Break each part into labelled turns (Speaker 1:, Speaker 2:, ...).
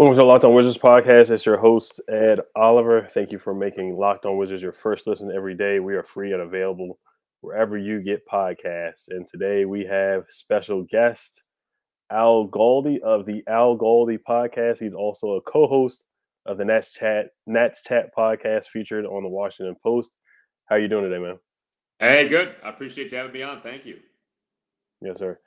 Speaker 1: Welcome to Locked On Wizards podcast. It's your host, Ed Oliver. Thank you for making Locked On Wizards your first listen every day. We are free and available wherever you get podcasts. And today we have special guest Al Galdi of the Al Galdi podcast. He's also a co-host of the Nats Chat Nats Chat podcast featured on the Washington Post. How are you doing today, man?
Speaker 2: Hey, good. I appreciate you having me on. Thank you.
Speaker 1: Yes, sir.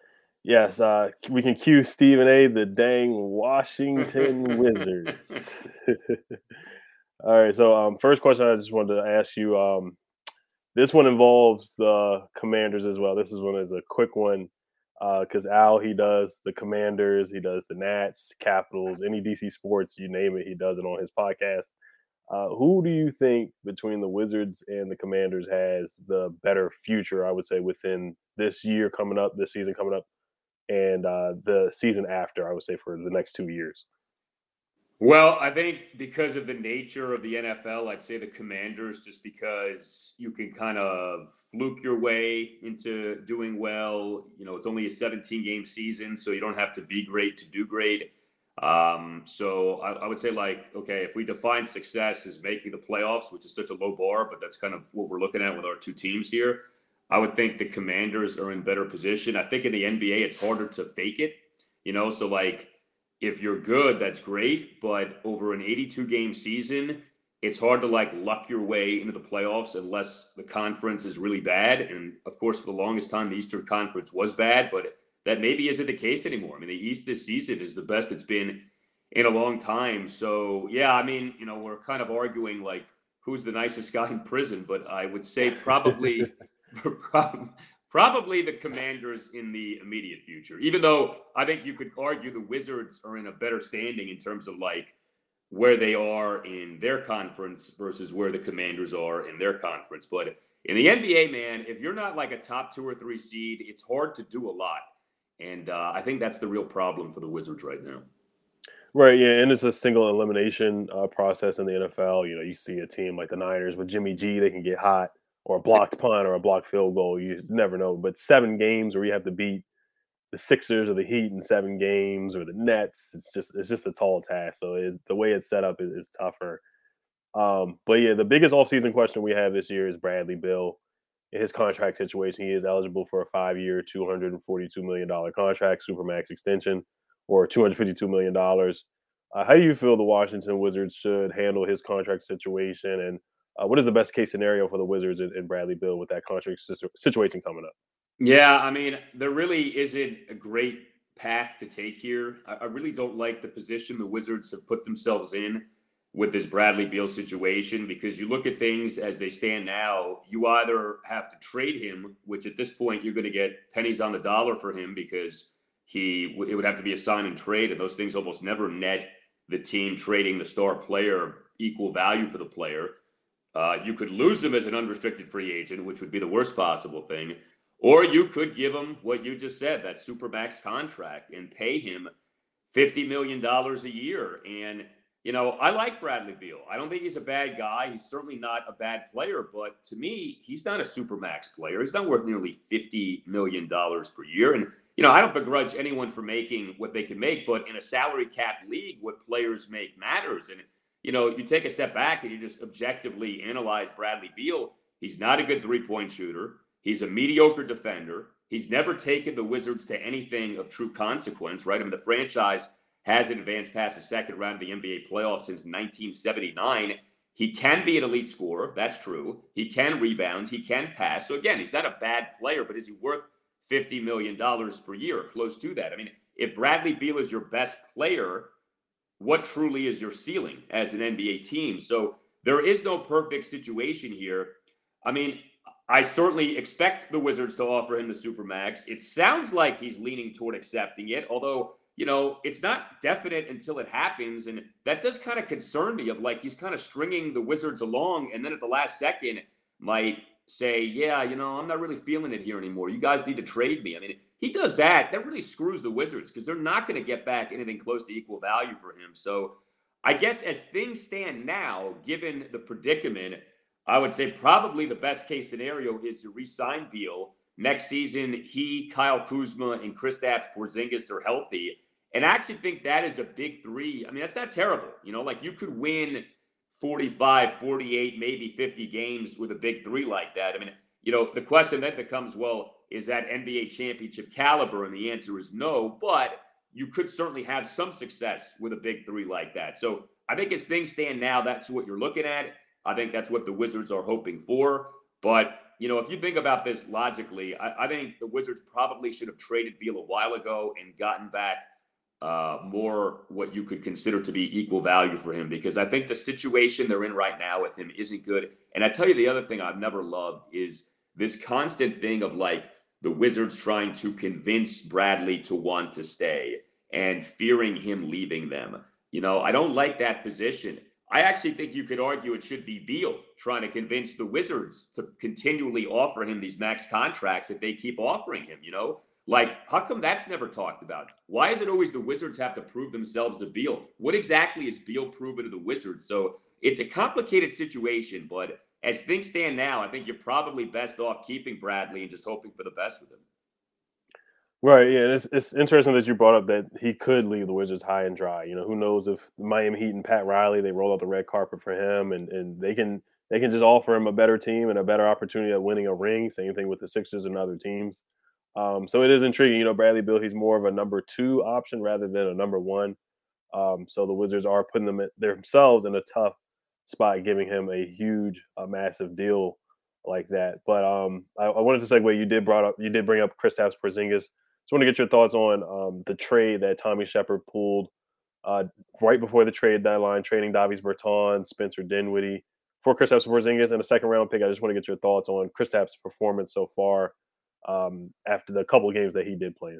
Speaker 1: Yes, uh, we can cue Stephen A. The dang Washington Wizards. All right. So, um, first question I just wanted to ask you. Um, this one involves the Commanders as well. This is one is a quick one because uh, Al he does the Commanders, he does the Nats, Capitals, any DC sports you name it, he does it on his podcast. Uh, who do you think between the Wizards and the Commanders has the better future? I would say within this year coming up, this season coming up, and uh, the season after, I would say for the next two years?
Speaker 2: Well, I think because of the nature of the NFL, I'd say the Commanders, just because you can kind of fluke your way into doing well. You know, it's only a 17 game season, so you don't have to be great to do great. Um, so I, I, would say, like, okay, if we define success as making the playoffs, which is such a low bar, but that's kind of what we're looking at with our two teams here. I would think the Commanders are in better position. I think in the NBA, it's harder to fake it, you know. So like, if you're good, that's great, but over an 82 game season, it's hard to like luck your way into the playoffs unless the conference is really bad. And of course, for the longest time, the Eastern Conference was bad, but that maybe isn't the case anymore. I mean, the East this season is the best it's been in a long time. So yeah, I mean, you know, we're kind of arguing like who's the nicest guy in prison, but I would say probably probably the Commanders in the immediate future. Even though I think you could argue the Wizards are in a better standing in terms of like where they are in their conference versus where the Commanders are in their conference. But in the NBA, man, if you're not like a top two or three seed, it's hard to do a lot. And uh, I think that's the real problem for the Wizards right now.
Speaker 1: Right, yeah, and it's a single elimination uh, process in the NFL. You know, you see a team like the Niners with Jimmy G, they can get hot or a blocked punt or a blocked field goal. You never know. But seven games where you have to beat the Sixers or the Heat in seven games or the Nets, it's just it's just a tall task. So it's, the way it's set up is, is tougher. Um, but yeah, the biggest offseason question we have this year is Bradley Beal. In his contract situation, he is eligible for a five-year, two hundred and forty-two million dollar contract, supermax extension, or two hundred fifty-two million dollars. Uh, how do you feel the Washington Wizards should handle his contract situation and uh, what is the best case scenario for the Wizards and, and Bradley Beal with that contract situation coming up?
Speaker 2: Yeah, I mean, there really isn't a great path to take here. I, I really don't like the position the Wizards have put themselves in with this Bradley Beal situation because you look at things as they stand now, you either have to trade him, which at this point you're going to get pennies on the dollar for him because he it would have to be a sign and trade, and those things almost never net the team trading the star player equal value for the player. Uh, you could lose him as an unrestricted free agent, which would be the worst possible thing. Or you could give him what you just said, that supermax contract, and pay him $50 million a year. And you know, I like Bradley Beal. I don't think he's a bad guy. He's certainly not a bad player, but to me, he's not a supermax player. He's not worth nearly $50 million per year. And, you know, I don't begrudge anyone for making what they can make, but in a salary cap league, what players make matters. And, you know, you take a step back and you just objectively analyze Bradley Beal. He's not a good three point shooter. He's a mediocre defender. He's never taken the Wizards to anything of true consequence, right? I mean, the franchise hasn't advanced past the second round of the NBA playoffs since 1979. He can be an elite scorer. That's true. He can rebound. He can pass. So, again, he's not a bad player, but is he worth $50 million per year, close to that? I mean, if Bradley Beal is your best player, what truly is your ceiling as an NBA team? So, there is no perfect situation here. I mean, I certainly expect the Wizards to offer him the Supermax. It sounds like he's leaning toward accepting it, although you know, it's not definite until it happens. And that does kind of concern me of like he's kind of stringing the Wizards along and then at the last second might say, yeah, you know, I'm not really feeling it here anymore. You guys need to trade me. I mean, he does that. That really screws the Wizards because they're not going to get back anything close to equal value for him. So I guess as things stand now, given the predicament, I would say probably the best case scenario is to re-sign Beal. Next season, he, Kyle Kuzma, and Kristaps Porzingis are healthy. And I actually think that is a big three. I mean, that's not terrible. You know, like you could win 45, 48, maybe 50 games with a big three like that. I mean, you know, the question then becomes, well, is that NBA championship caliber? And the answer is no, but you could certainly have some success with a big three like that. So I think as things stand now, that's what you're looking at. I think that's what the Wizards are hoping for. But, you know, if you think about this logically, I, I think the Wizards probably should have traded Beal a while ago and gotten back uh, more what you could consider to be equal value for him because I think the situation they're in right now with him isn't good. And I tell you, the other thing I've never loved is this constant thing of like the Wizards trying to convince Bradley to want to stay and fearing him leaving them. You know, I don't like that position. I actually think you could argue it should be Beal trying to convince the Wizards to continually offer him these max contracts that they keep offering him. You know, like, how come that's never talked about? Why is it always the Wizards have to prove themselves to Beal? What exactly is Beal proven to the Wizards? So it's a complicated situation, but as things stand now, I think you're probably best off keeping Bradley and just hoping for the best with him.
Speaker 1: Right. Yeah. It's, it's interesting that you brought up that he could leave the Wizards high and dry. You know, who knows if Miami Heat and Pat Riley they roll out the red carpet for him and and they can they can just offer him a better team and a better opportunity at winning a ring. Same thing with the Sixers and other teams. Um, so it is intriguing. You know, Bradley Beal, he's more of a number two option rather than a number one. Um, so the Wizards are putting them themselves in a tough spot, giving him a huge, a massive deal like that. But um, I, I, wanted to segue. You did brought up, you did bring up Kristaps Porzingis. Just want to get your thoughts on um, the trade that Tommy Sheppard pulled uh, right before the trade deadline, trading Davis Bertans, Spencer Dinwiddie for Kristaps Porzingis and a second round pick. I just want to get your thoughts on Kristaps' performance so far um, after the couple games that he did play.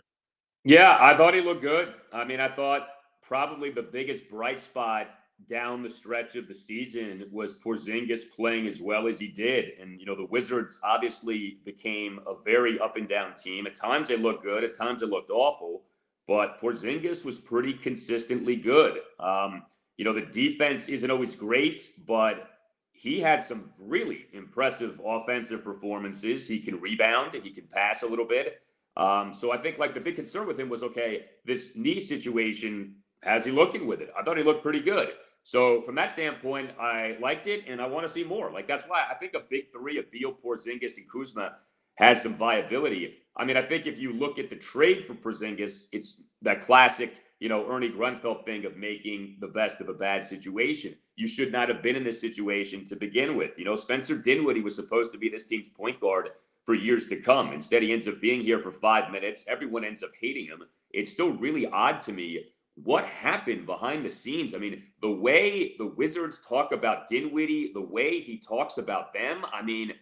Speaker 2: Yeah, I thought he looked good. I mean, I thought probably the biggest bright spot down the stretch of the season was Porzingis playing as well as he did. And, you know, the Wizards obviously became a very up and down team. At times they looked good, at times they looked awful, but Porzingis was pretty consistently good. Um, you know, the defense isn't always great, but he had some really impressive offensive performances. He can rebound, he can pass a little bit. Um, so I think like the big concern with him was okay, this knee situation, how's he looking with it? I thought he looked pretty good. So from that standpoint, I liked it and I want to see more. Like that's why I think a big three of Beal, Porzingis, and Kuzma has some viability. I mean, I think if you look at the trade for Porzingis, it's that classic you know, Ernie Grunfeld thing of making the best of a bad situation. You should not have been in this situation to begin with. You know, Spencer Dinwiddie was supposed to be this team's point guard for years to come. Instead, he ends up being here for five minutes. Everyone ends up hating him. It's still really odd to me what happened behind the scenes. I mean, the way the Wizards talk about Dinwiddie, the way he talks about them, I mean,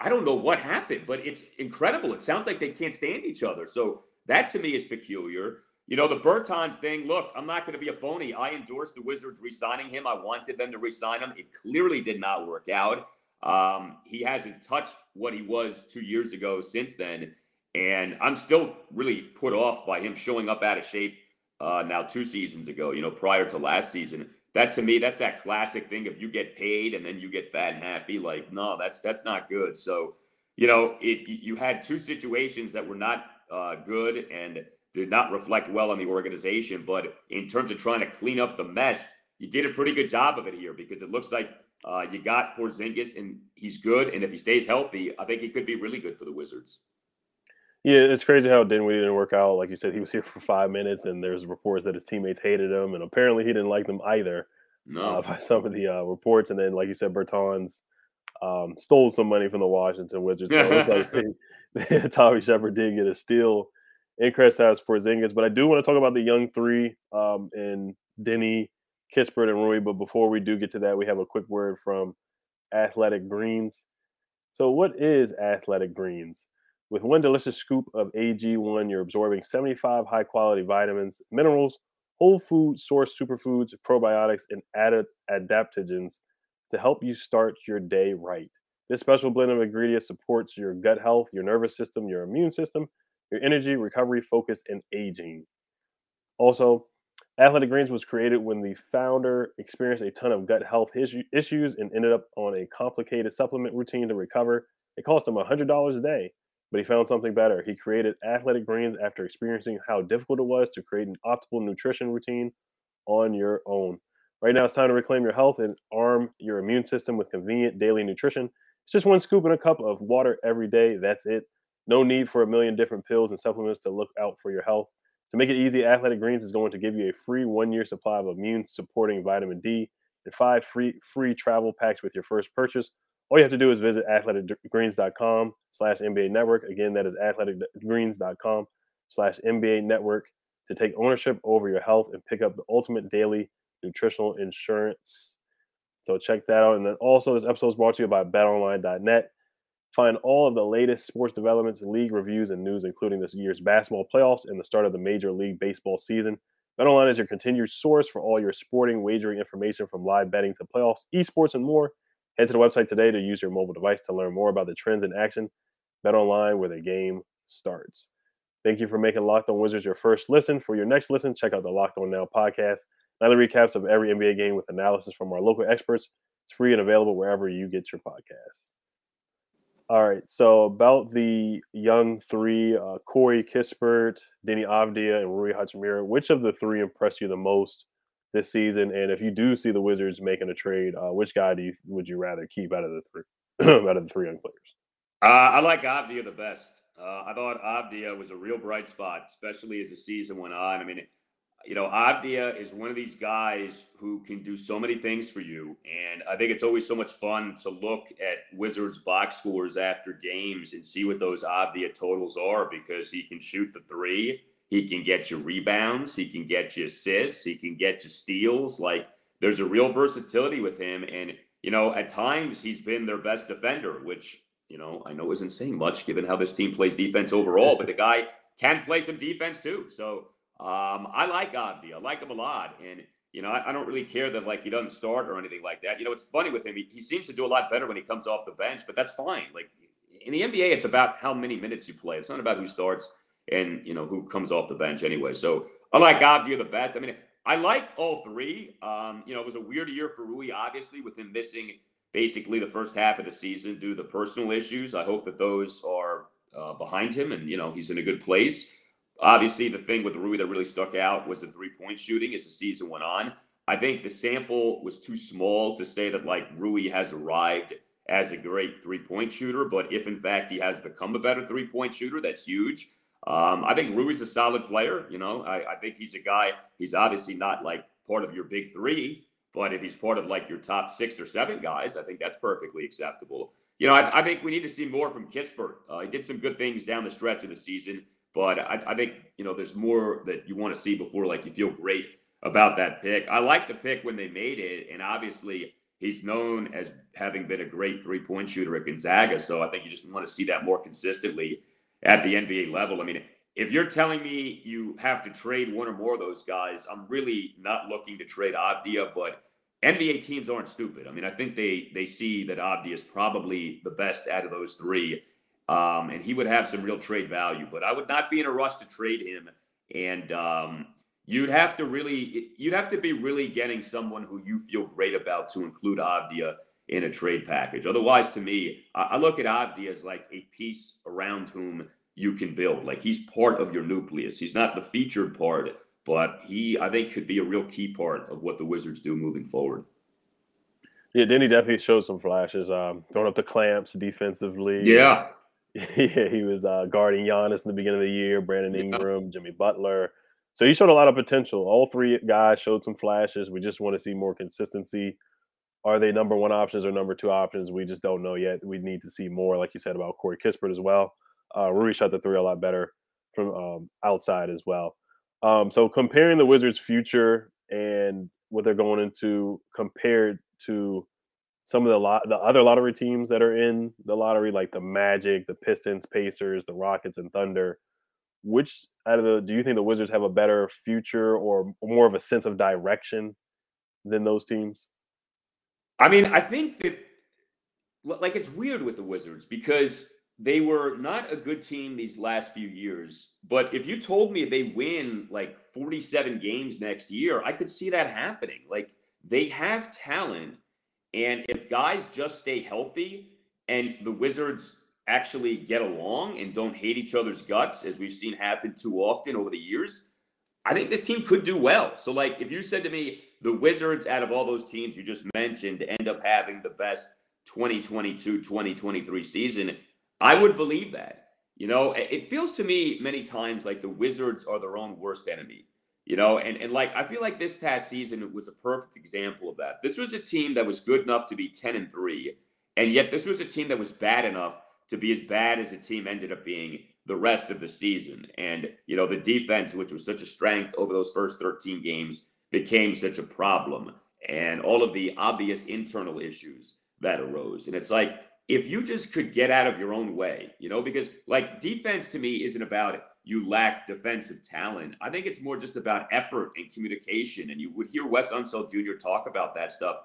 Speaker 2: I don't know what happened, but it's incredible. It sounds like they can't stand each other. So that to me is peculiar. You know, the Bertans thing, look, I'm not going to be a phony. I endorsed the Wizards re signing him. I wanted them to re sign him. It clearly did not work out. Um, he hasn't touched what he was two years ago since then. And I'm still really put off by him showing up out of shape uh, now two seasons ago, you know, prior to last season. that to me, that's that classic thing. of you get paid and then you get fat and happy, like no, that's that's not good. So, you know, it you had two situations that were not uh, good and did not reflect well on the organization. But in terms of trying to clean up the mess, you did a pretty good job of it here because it looks like uh, you got Porzingis and he's good. And if he stays healthy, I think he could be really good for the Wizards.
Speaker 1: Yeah, it's crazy how Dinwiddie didn't work out. Like you said, he was here for five minutes, and there's reports that his teammates hated him, and apparently he didn't like them either. No. Uh, by some of the uh, reports, and then like you said, Bertans um, stole some money from the Washington Wizards. So like Tommy Sheppard did get a steal in Kristaps Porzingis. But I do want to talk about the young three um, in Deni, Kispert, and Rui. But before we do get to that, we have a quick word from Athletic Greens. So, what is Athletic Greens? With one delicious scoop of AG1, you're absorbing 75 high quality vitamins, minerals, whole food source superfoods, probiotics, and added adaptogens to help you start your day right. This special blend of ingredients supports your gut health, your nervous system, your immune system, your energy, recovery, focus, and aging. Also, Athletic Greens was created when the founder experienced a ton of gut health issues and ended up on a complicated supplement routine to recover. It cost him $100 a day but he found something better. He created Athletic Greens after experiencing how difficult it was to create an optimal nutrition routine on your own. Right now, it's time to reclaim your health and arm your immune system with convenient daily nutrition. It's just one scoop in a cup of water every day. That's it. No need for a million different pills and supplements to look out for your health. To make it easy, Athletic Greens is going to give you a free one-year supply of immune supporting vitamin D and five free free travel packs with your first purchase all you have to do is visit athleticgreens.com slash NBA network. Again, that is athleticgreens.com slash NBA network to take ownership over your health and pick up the ultimate daily nutritional insurance. So check that out. And then also this episode is brought to you by betonline.net. Find all of the latest sports developments, league reviews, and news, including this year's basketball playoffs and the start of the Major League Baseball season. BetOnline is your continued source for all your sporting wagering information from live betting to playoffs, esports, and more. Head to the website today to use your mobile device to learn more about the trends in action. Bet online where the game starts. Thank you for making Locked On Wizards your first listen. For your next listen, check out the Locked On Now podcast. Nightly recaps of every NBA game with analysis from our local experts. It's free and available wherever you get your podcasts. All right, so about the young three, uh, Corey Kispert, Deni Avdija, and Rui Hachimura, which of the three impressed you the most this season? And if you do see the Wizards making a trade, uh, which guy do you would you rather keep out of the three out of the three young players?
Speaker 2: Uh, I like Avdija the best. Uh, I thought Avdija was a real bright spot, especially as the season went on. I mean, you know, Avdija is one of these guys who can do so many things for you, and I think it's always so much fun to look at Wizards box scores after games and see what those Avdija totals are because he can shoot the three he can get you rebounds. He can get you assists. He can get you steals. Like there's a real versatility with him. And, you know, at times he's been their best defender, which, you know, I know isn't saying much given how this team plays defense overall, but the guy can play some defense too. So um, I like Avdi. I like him a lot. And, you know, I, I, don't really care that like he doesn't start or anything like that. You know, it's funny with him. He, he seems to do a lot better when he comes off the bench, but that's fine. Like in the NBA, it's about how many minutes you play. It's not about who starts and you know who comes off the bench anyway. So I like Avdija the best. I mean, I like all three. Um, you know, it was a weird year for Rui, obviously, with him missing basically the first half of the season due to the personal issues. I hope that those are uh, behind him, and you know he's in a good place. Obviously, the thing with Rui that really stuck out was the three point shooting as the season went on. I think the sample was too small to say that like Rui has arrived as a great three point shooter, but if in fact he has become a better three point shooter, that's huge. Um, I think Rui's a solid player. You know, I, I, think he's a guy. He's obviously not like part of your big three, but if he's part of like your top six or seven guys, I think that's perfectly acceptable. You know, I, I think we need to see more from Kispert. Uh, he did some good things down the stretch of the season, but I, I think you know there's more that you want to see before like you feel great about that pick. I like the pick when they made it, and obviously he's known as having been a great three point shooter at Gonzaga. So I think you just want to see that more consistently at the NBA level. I mean, if you're telling me you have to trade one or more of those guys, I'm really not looking to trade Avdija, but NBA teams aren't stupid. I mean, I think they they see that Avdija is probably the best out of those three, um, and he would have some real trade value. But I would not be in a rush to trade him. And um, you'd have to really you'd have to be really getting someone who you feel great about to include Avdija in a trade package. Otherwise, to me, I look at Avdija as like a piece around whom you can build. Like he's part of your nucleus. He's not the featured part, but he I think could be a real key part of what the Wizards do moving forward.
Speaker 1: Yeah, then he definitely showed some flashes. Um, throwing up the clamps defensively.
Speaker 2: Yeah.
Speaker 1: Yeah, he was uh, guarding Giannis in the beginning of the year, Brandon Ingram, yeah. Jimmy Butler. So he showed a lot of potential. All three guys showed some flashes. We just want to see more consistency. Are they number one options or number two options? We just don't know yet. We need to see more, like you said about Corey Kispert as well. Uh, Rui shot the three a lot better from um, outside as well. Um, so comparing the Wizards' future and what they're going into compared to some of the lot the other lottery teams that are in the lottery, like the Magic, the Pistons, Pacers, the Rockets, and Thunder, which out of the do you think the Wizards have a better future or more of a sense of direction than those teams?
Speaker 2: I mean, I think that like it's weird with the Wizards because they were not a good team these last few years. But if you told me they win like 47 games next year, I could see that happening. Like they have talent and if guys just stay healthy and the Wizards actually get along and don't hate each other's guts, as we've seen happen too often over the years, I think this team could do well. So, like, if you said to me, the Wizards, out of all those teams you just mentioned, end up having the best 2022 2023 season, I would believe that. You know, it feels to me many times like the Wizards are their own worst enemy. You know, and, and like I feel like this past season was a perfect example of that. This was a team that was good enough to be 10 and 3, and yet this was a team that was bad enough to be as bad as the team ended up being the rest of the season. And, you know, the defense, which was such a strength over those first 13 games, became such a problem. And all of the obvious internal issues that arose. And it's like, if you just could get out of your own way, you know, because like defense to me isn't about you lack defensive talent. I think it's more just about effort and communication. And you would hear Wes Unseld Jr. talk about that stuff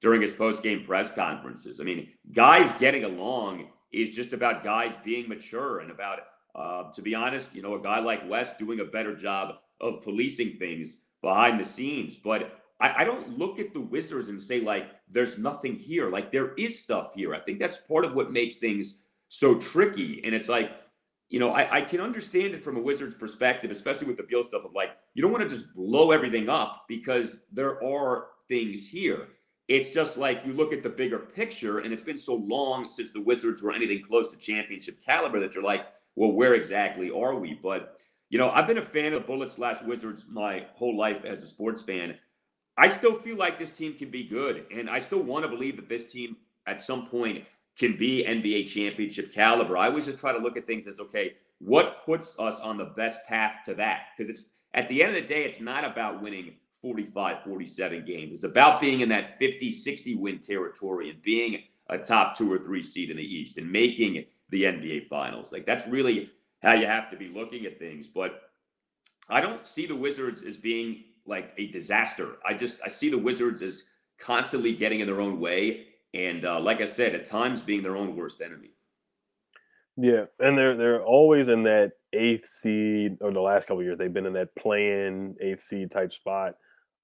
Speaker 2: during his post game press conferences. I mean, guys getting along is just about guys being mature and about, uh, to be honest, you know, a guy like Wes doing a better job of policing things behind the scenes. But I, I don't look at the Wizards and say, like, there's nothing here. Like, there is stuff here. I think that's part of what makes things so tricky. And it's like, you know, I, I, can understand it from a Wizards perspective, especially with the Beal stuff of like, you don't want to just blow everything up because there are things here. It's just like you look at the bigger picture, and it's been so long since the Wizards were anything close to championship caliber that you're like, well, where exactly are we? But, you know, I've been a fan of the Bullets slash Wizards my whole life as a sports fan. I still feel like this team can be good, and I still want to believe that this team at some point can be NBA championship caliber. I always just try to look at things as okay, what puts us on the best path to that? Because it's at the end of the day, it's not about winning 45, 47 games. It's about being in that 50, 60 win territory and being a top two or three seed in the East and making the NBA finals. Like that's really how you have to be looking at things. But I don't see the Wizards as being like a disaster. I just I see the Wizards as constantly getting in their own way and uh, like I said, at times being their own worst enemy.
Speaker 1: Yeah, and they're they're always in that eighth seed, or the last couple years they've been in that playing eighth seed type spot.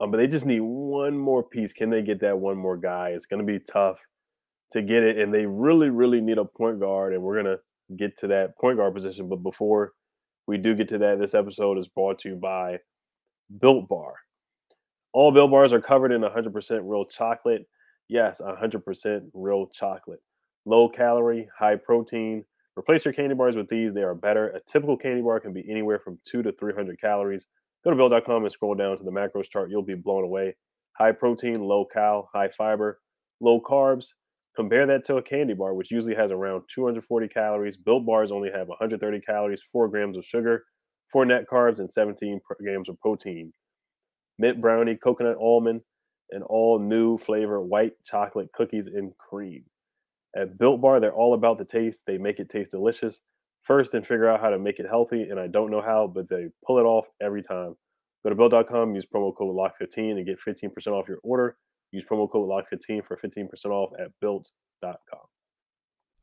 Speaker 1: Um, but they just need one more piece. Can they get that one more guy? It's going to be tough to get it, and they really, really need a point guard. And we're gonna get to that point guard position. But before we do get to that, this episode is brought to you by Built Bar. All Built Bars are covered in 100% real chocolate Yes, 100% real chocolate. Low calorie, high protein. Replace your candy bars with these. They are better. A typical candy bar can be anywhere from two to 300 calories. Go to built.com and scroll down to the macros chart. You'll be blown away. High protein, low cal, high fiber, low carbs. Compare that to a candy bar, which usually has around 240 calories. Built bars only have 130 calories, 4 grams of sugar, 4 net carbs, and 17 grams of protein. Mint brownie, coconut almond, and all new flavor white chocolate cookies and cream. At Built Bar, they're all about the taste. They make it taste delicious first and figure out how to make it healthy. And I don't know how, but they pull it off every time. Go to built.com, use promo code LOCK15 and get 15% off your order. Use promo code LOCK15 for 15% off at built.com.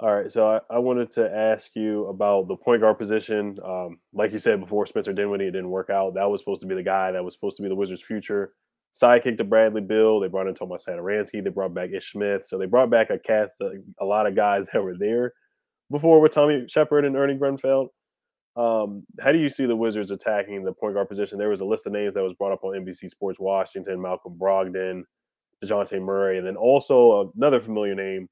Speaker 1: All right, so I, I, wanted to ask you about the point guard position. Um, like you said before, Spencer Dinwiddie didn't work out. That was supposed to be the guy that was supposed to be the Wizards' future sidekick to Bradley Beal. They brought in Tomas Satoransky. They brought back Ish Smith. So they brought back a cast, of, a lot of guys that were there before with Tommy Sheppard and Ernie Grunfeld. Um, how do you see the Wizards attacking the point guard position? There was a list of names that was brought up on NBC Sports Washington: Malcolm Brogdon, Dejounte Murray, and then also another familiar name,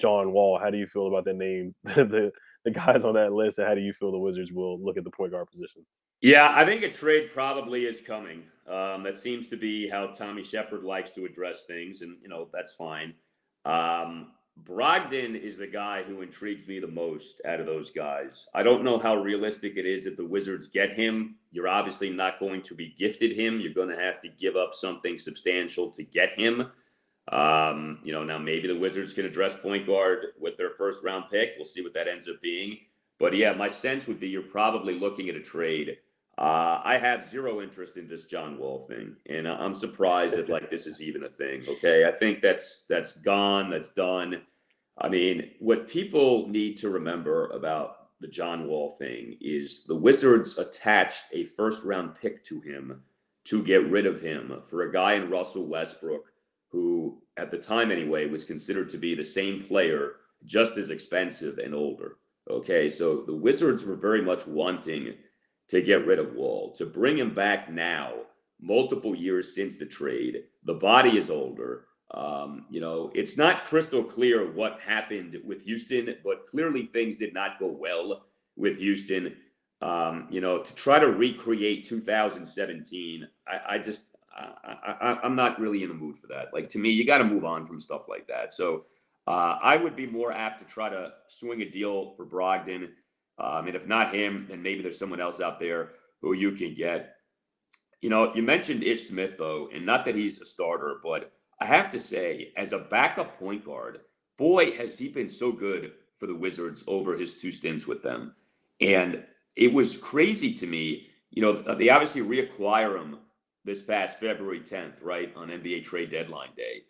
Speaker 1: John Wall. How do you feel about that name? the the guys on that list, and how do you feel the Wizards will look at the point guard position?
Speaker 2: Yeah, I think a trade probably is coming. Um, that seems to be how Tommy Sheppard likes to address things, and you know that's fine. Um, Brogdon is the guy who intrigues me the most out of those guys. I don't know how realistic it is that the Wizards get him. You're obviously not going to be gifted him. You're going to have to give up something substantial to get him. Um, you know, now maybe the Wizards can address point guard with their first round pick. We'll see what that ends up being. But yeah, my sense would be you're probably looking at a trade. Uh, I have zero interest in this John Wall thing, and I'm surprised that like this is even a thing. Okay, I think that's that's gone, that's done. I mean, what people need to remember about the John Wall thing is the Wizards attached a first round pick to him to get rid of him for a guy in Russell Westbrook who at the time anyway was considered to be the same player, just as expensive and older. Okay, so the Wizards were very much wanting to get rid of Wall, to bring him back now, multiple years since the trade. The body is older. Um, you know, it's not crystal clear what happened with Houston, but clearly things did not go well with Houston. Um, you know, to try to recreate 2017, I, I just I, am not really in the mood for that. Like to me, you got to move on from stuff like that. So uh, I would be more apt to try to swing a deal for Brogdon. Um, and if not him, then maybe there's someone else out there who you can get. You know, you mentioned Ish Smith though, and not that he's a starter, but I have to say, as a backup point guard, boy, has he been so good for the Wizards over his two stints with them. And it was crazy to me. You know, they obviously reacquire him this past February 10th, right, on NBA trade deadline day.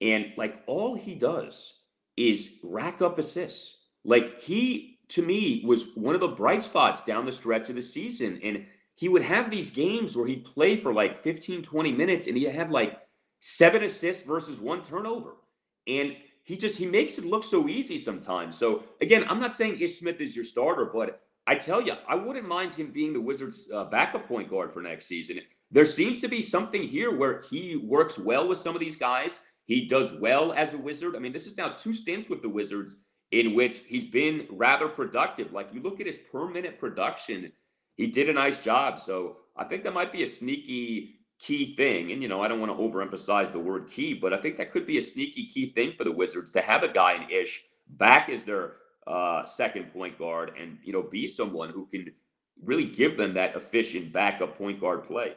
Speaker 2: And like all he does is rack up assists. Like he, to me, was one of the bright spots down the stretch of the season. And he would have these games where he'd play for like 15, 20 minutes and he'd have like seven assists versus one turnover. And he just he makes it look so easy sometimes. So again, I'm not saying Ish Smith is your starter, but I tell you, I wouldn't mind him being the Wizards' uh, backup point guard for next season there seems to be something here where he works well with some of these guys. He does well as a wizard. I mean, this is now two stints with the Wizards in which he's been rather productive. Like you look at his per minute production, he did a nice job. So I think that might be a sneaky key thing. And, you know, I don't want to overemphasize the word key, but I think that could be a sneaky key thing for the Wizards to have a guy in Ish back as their uh, second point guard and, you know, be someone who can really give them that efficient backup point guard play.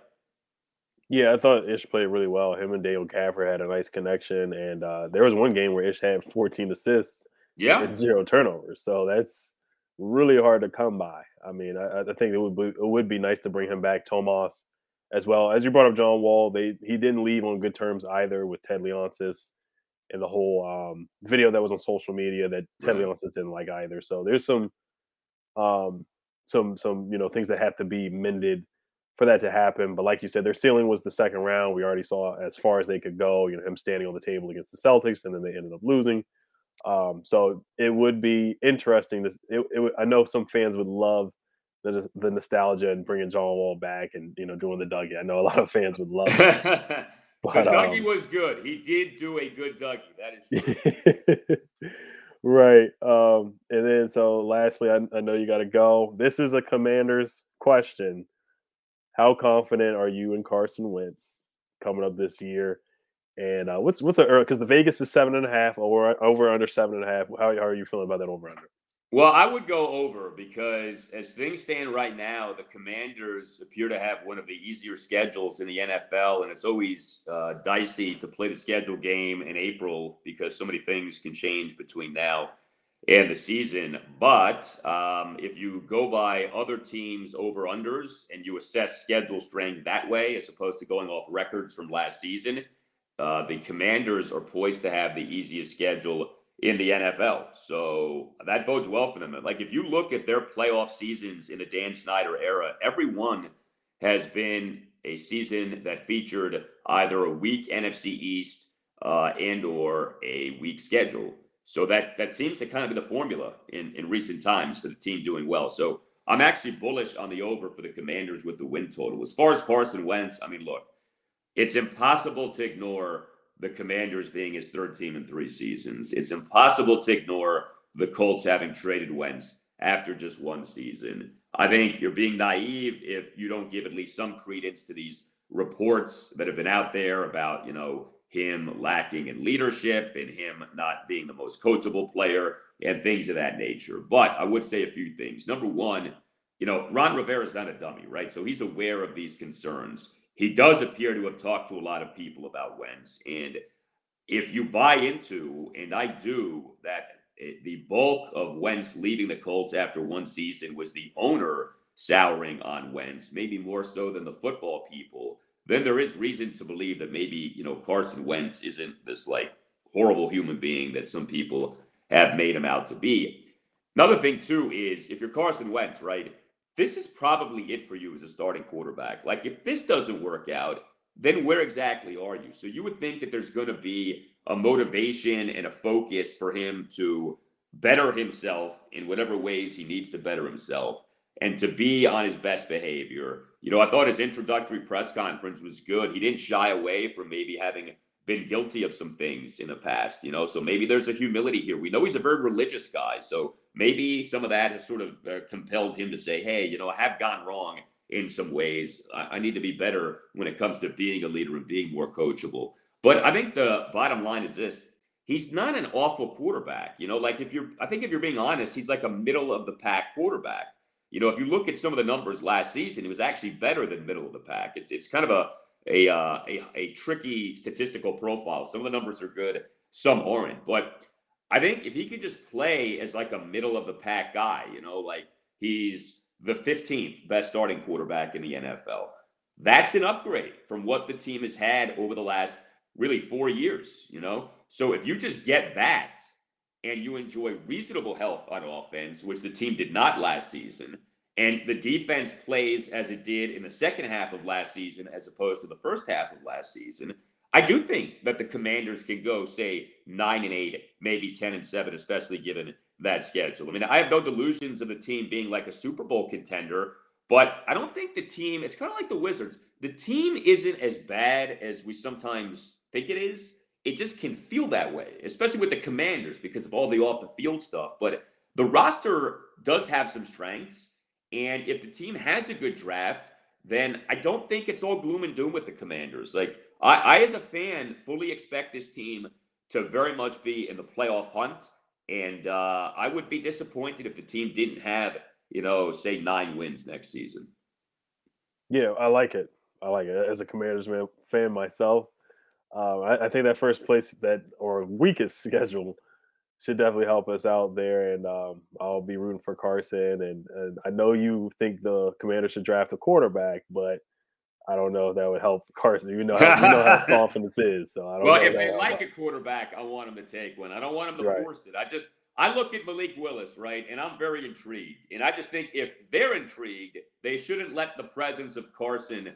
Speaker 1: Yeah, I thought Ish played really well. Him and Daniel Gafford had a nice connection, and uh, there was one game where Ish had 14 assists,
Speaker 2: yeah,
Speaker 1: and zero turnovers. So that's really hard to come by. I mean, I, I think it would be, it would be nice to bring him back, Tomas, as well as you brought up John Wall. They he didn't leave on good terms either with Ted Leonsis and the whole um, video that was on social media that Ted right. Leonsis didn't like either. So there's some um, some some you know things that have to be mended for that to happen. But like you said, their ceiling was the second round. We already saw as far as they could go. You know, him standing on the table against the Celtics, and then they ended up losing. Um, so it would be interesting to. It, it, I know some fans would love the the nostalgia and bringing John Wall back, and you know, doing the Dougie. I know a lot of fans would love it.
Speaker 2: But, Dougie um, was good. He did do a good Dougie. That
Speaker 1: is right. Um, and then so lastly, I, I know you got to go. This is a Commanders question how confident are you in Carson Wentz coming up this year? And uh, what's what's the because the Vegas is seven and a half over over under seven and a half. How, how are you feeling about that over under?
Speaker 2: Well, I would go over because as things stand right now, the Commanders appear to have one of the easier schedules in the NFL, and it's always uh, dicey to play the schedule game in April because so many things can change between now and the season. But um, if you go by other teams' over unders and you assess schedule strength that way, as opposed to going off records from last season, uh, the Commanders are poised to have the easiest schedule in the NFL. So that bodes well for them. Like if you look at their playoff seasons in the Dan Snyder era, every one has been a season that featured either a weak NFC East uh, and or a weak schedule. So that that seems to kind of be the formula in, in recent times for the team doing well. So I'm actually bullish on the over for the Commanders with the win total. As far as Carson Wentz, I mean, look, it's impossible to ignore the Commanders being his third team in three seasons. It's impossible to ignore the Colts having traded Wentz after just one season. I think you're being naive if you don't give at least some credence to these reports that have been out there about, you know, him lacking in leadership and him not being the most coachable player and things of that nature. But I would say a few things. Number one, you know, Ron Rivera is not a dummy, right? So he's aware of these concerns he does appear to have talked to a lot of people about Wentz. And if you buy into, and I do, that eh, the bulk of Wentz leaving the Colts after one season was the owner souring on Wentz, maybe more so than the football people, then there is reason to believe that maybe, you know, Carson Wentz isn't this like horrible human being that some people have made him out to be. Another thing, too, is if you're Carson Wentz, right? this is probably it for you as a starting quarterback. Like, if this doesn't work out, then where exactly are you? So you would think that there's going to be a motivation and a focus for him to better himself in whatever ways he needs to better himself and to be on his best behavior. You know, I thought his introductory press conference was good. He didn't shy away from maybe having been guilty of some things in the past, you know. So maybe there's a humility here. We know he's a very religious guy, so maybe some of that has sort of uh, compelled him to say, "Hey, you know, I have gone wrong in some ways. I, I need to be better when it comes to being a leader and being more coachable." But I think the bottom line is this: he's not an awful quarterback. You know, like if you're, I think if you're being honest, he's like a middle of the pack quarterback. You know, if you look at some of the numbers last season, he was actually better than middle of the pack. It's it's kind of a a, uh, a, a tricky statistical profile. Some of the numbers are good, some aren't. But I think if he could just play as like a middle of the pack guy, you know, like he's the 15th best starting quarterback in the NFL. That's an upgrade from what the team has had over the last really four years, you know? So if you just get that and you enjoy reasonable health on offense, which the team did not last season, and the defense plays as it did in the second half of last season as opposed to the first half of last season. I do think that the Commanders can go, say, nine and eight, maybe 10 and seven, especially given that schedule. I mean, I have no delusions of the team being like a Super Bowl contender, but I don't think the team, it's kind of like the Wizards. The team isn't as bad as we sometimes think it is. It just can feel that way, especially with the Commanders because of all the off the field stuff. But the roster does have some strengths. And if the team has a good draft, then I don't think it's all gloom and doom with the Commanders. Like I, I as a fan, fully expect this team to very much be in the playoff hunt. And uh, I would be disappointed if the team didn't have, you know, say nine wins next season.
Speaker 1: Yeah, I like it. I like it as a Commanders fan myself. Um, I, I, think that first place that or weakest schedule should definitely help us out there. And um, I'll be rooting for Carson. And, and, I know you think the commander should draft a quarterback, but I don't know if that would help Carson. You know how, you know how confidence is. So I don't
Speaker 2: well, if they like a quarterback, I want him to take one. I don't want him to right. force it. I just I look at Malik Willis, right, and I'm very intrigued. And I just think if they're intrigued, they shouldn't let the presence of Carson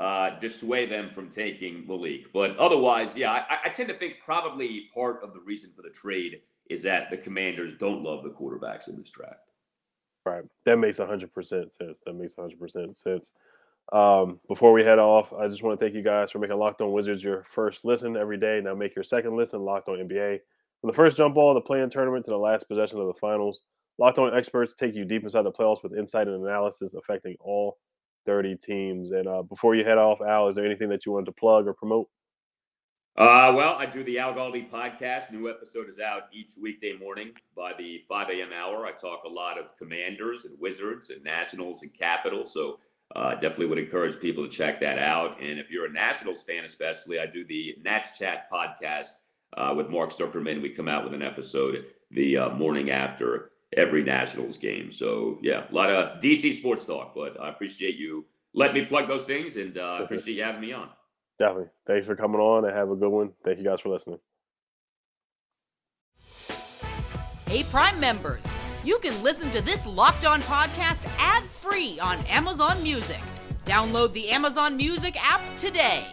Speaker 2: uh, dissuade them from taking Malik. But otherwise, yeah, I, I, tend to think probably part of the reason for the trade is that the Commanders don't love the quarterbacks in this draft.
Speaker 1: Right. That makes 100% sense. That makes 100% sense. Um, before we head off, I just want to thank you guys for making Locked On Wizards your first listen every day. Now make your second listen Locked On NBA. From the first jump ball of the play-in tournament to the last possession of the finals, Locked On experts take you deep inside the playoffs with insight and analysis affecting all 30 teams. And uh, before you head off, Al, is there anything that you wanted to plug or promote?
Speaker 2: Uh, well, I do the Al Galdi podcast. New episode is out each weekday morning by the 5 a.m. hour. I talk a lot of commanders and wizards and nationals and capitals. So uh, definitely would encourage people to check that out. And if you're a Nationals fan, especially, I do the Nats Chat podcast uh, with Mark Zuckerman. We come out with an episode the uh, morning after every Nationals game. So yeah, a lot of DC sports talk. But I appreciate you letting me plug those things, and uh, I appreciate you having me on.
Speaker 1: Definitely. Thanks for coming on and have a good one. Thank you guys for listening.
Speaker 3: Hey, Prime members, you can listen to this Locked On podcast ad free on Amazon Music. Download the Amazon Music app today.